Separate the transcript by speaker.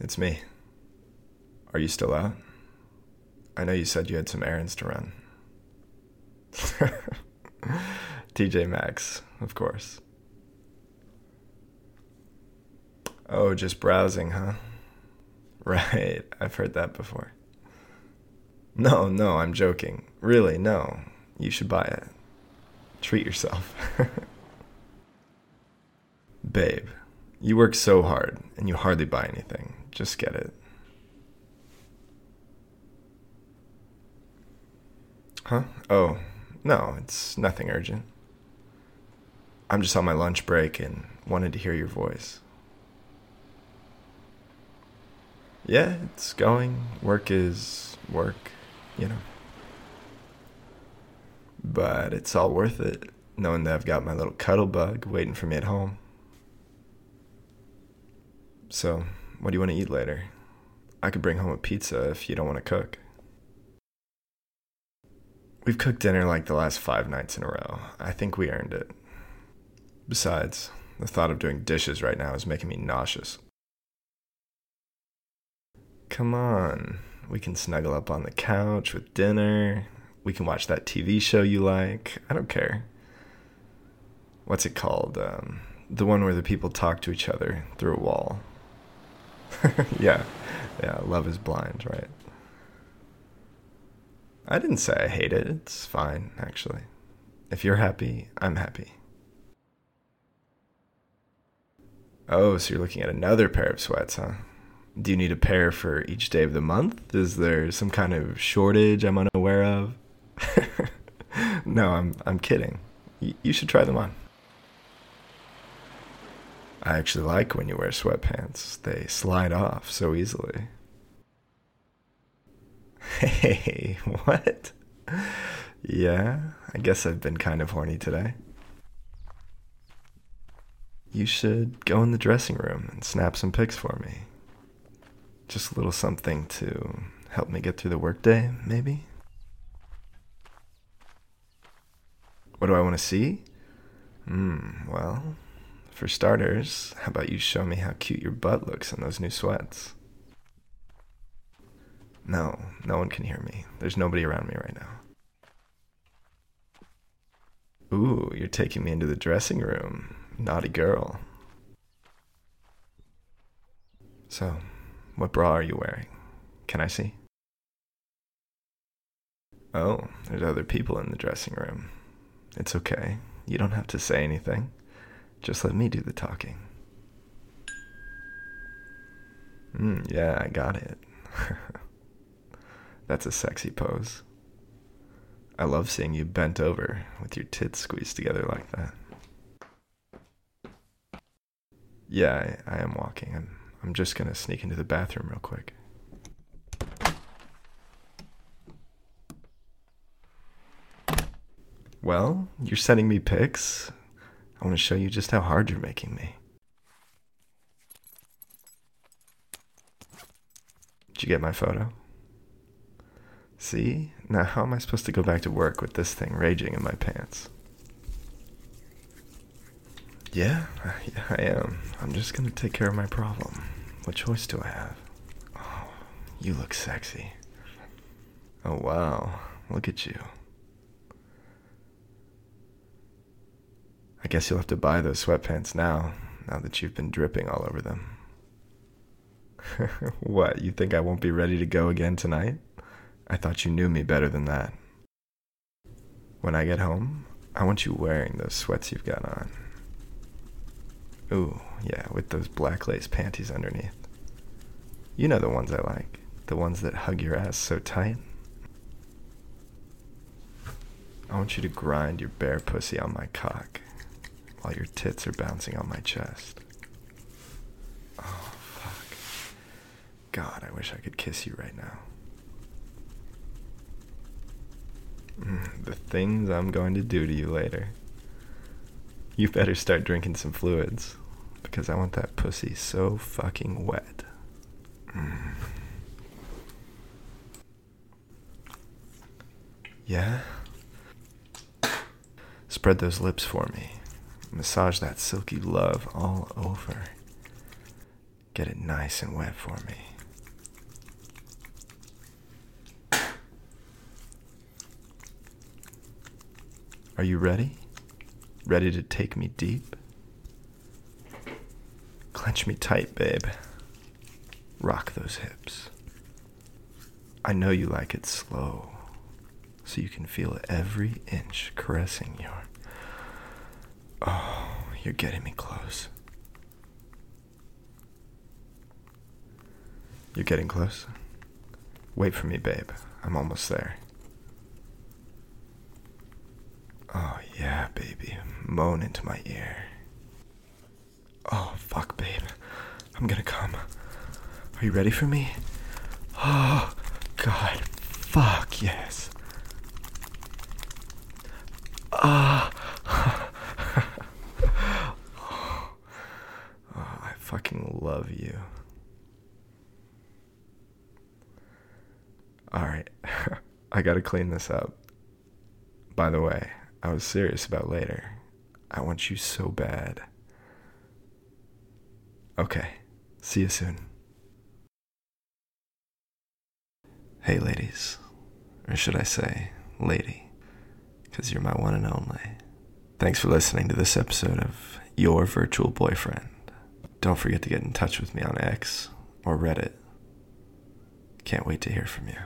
Speaker 1: it's me. Are you still out? I know you said you had some errands to run. TJ Maxx, of course. Oh, just browsing, huh? Right, I've heard that before. No, no, I'm joking. Really, no. You should buy it. Treat yourself. Babe, you work so hard and you hardly buy anything. Just get it. Huh? Oh, no, it's nothing urgent. I'm just on my lunch break and wanted to hear your voice. Yeah, it's going. Work is work, you know. But it's all worth it, knowing that I've got my little cuddle bug waiting for me at home. So, what do you want to eat later? I could bring home a pizza if you don't want to cook. We've cooked dinner like the last five nights in a row. I think we earned it. Besides, the thought of doing dishes right now is making me nauseous. Come on. We can snuggle up on the couch with dinner. We can watch that TV show you like. I don't care. What's it called? Um, the one where the people talk to each other through a wall. yeah, yeah, love is blind, right? I didn't say I hate it. It's fine, actually. If you're happy, I'm happy. Oh, so you're looking at another pair of sweats, huh? Do you need a pair for each day of the month? Is there some kind of shortage I'm unaware of? no, I'm I'm kidding. Y- you should try them on. I actually like when you wear sweatpants. They slide off so easily. Hey, what? Yeah, I guess I've been kind of horny today. You should go in the dressing room and snap some pics for me. Just a little something to help me get through the workday, maybe? What do I want to see? Hmm, well, for starters, how about you show me how cute your butt looks in those new sweats? No, no one can hear me. There's nobody around me right now. Ooh, you're taking me into the dressing room. Naughty girl. So, what bra are you wearing? Can I see? Oh, there's other people in the dressing room. It's okay. You don't have to say anything. Just let me do the talking. Mm, yeah, I got it. That's a sexy pose. I love seeing you bent over with your tits squeezed together like that. Yeah, I, I am walking. I'm, I'm just gonna sneak into the bathroom real quick. Well, you're sending me pics. I want to show you just how hard you're making me. Did you get my photo? See? Now, how am I supposed to go back to work with this thing raging in my pants? Yeah, yeah, I am. I'm just gonna take care of my problem. What choice do I have? Oh, you look sexy. Oh, wow. Look at you. I guess you'll have to buy those sweatpants now, now that you've been dripping all over them. what, you think I won't be ready to go again tonight? I thought you knew me better than that. When I get home, I want you wearing those sweats you've got on. Ooh, yeah, with those black lace panties underneath. You know the ones I like. The ones that hug your ass so tight. I want you to grind your bare pussy on my cock while your tits are bouncing on my chest. Oh, fuck. God, I wish I could kiss you right now. Mm, the things I'm going to do to you later. You better start drinking some fluids because I want that pussy so fucking wet. Mm. Yeah? Spread those lips for me. Massage that silky love all over. Get it nice and wet for me. Are you ready? Ready to take me deep? Clench me tight, babe. Rock those hips. I know you like it slow, so you can feel every inch caressing your. Oh, you're getting me close. You're getting close. Wait for me, babe. I'm almost there. Oh, yeah, baby. Moan into my ear. Oh, fuck, babe. I'm gonna come. Are you ready for me? Oh, God. Fuck, yes. Ah. oh, I fucking love you. Alright, I gotta clean this up. By the way, I was serious about later. I want you so bad. Okay, see you soon. Hey, ladies. Or should I say, lady? Because you're my one and only. Thanks for listening to this episode of Your Virtual Boyfriend. Don't forget to get in touch with me on X or Reddit. Can't wait to hear from you.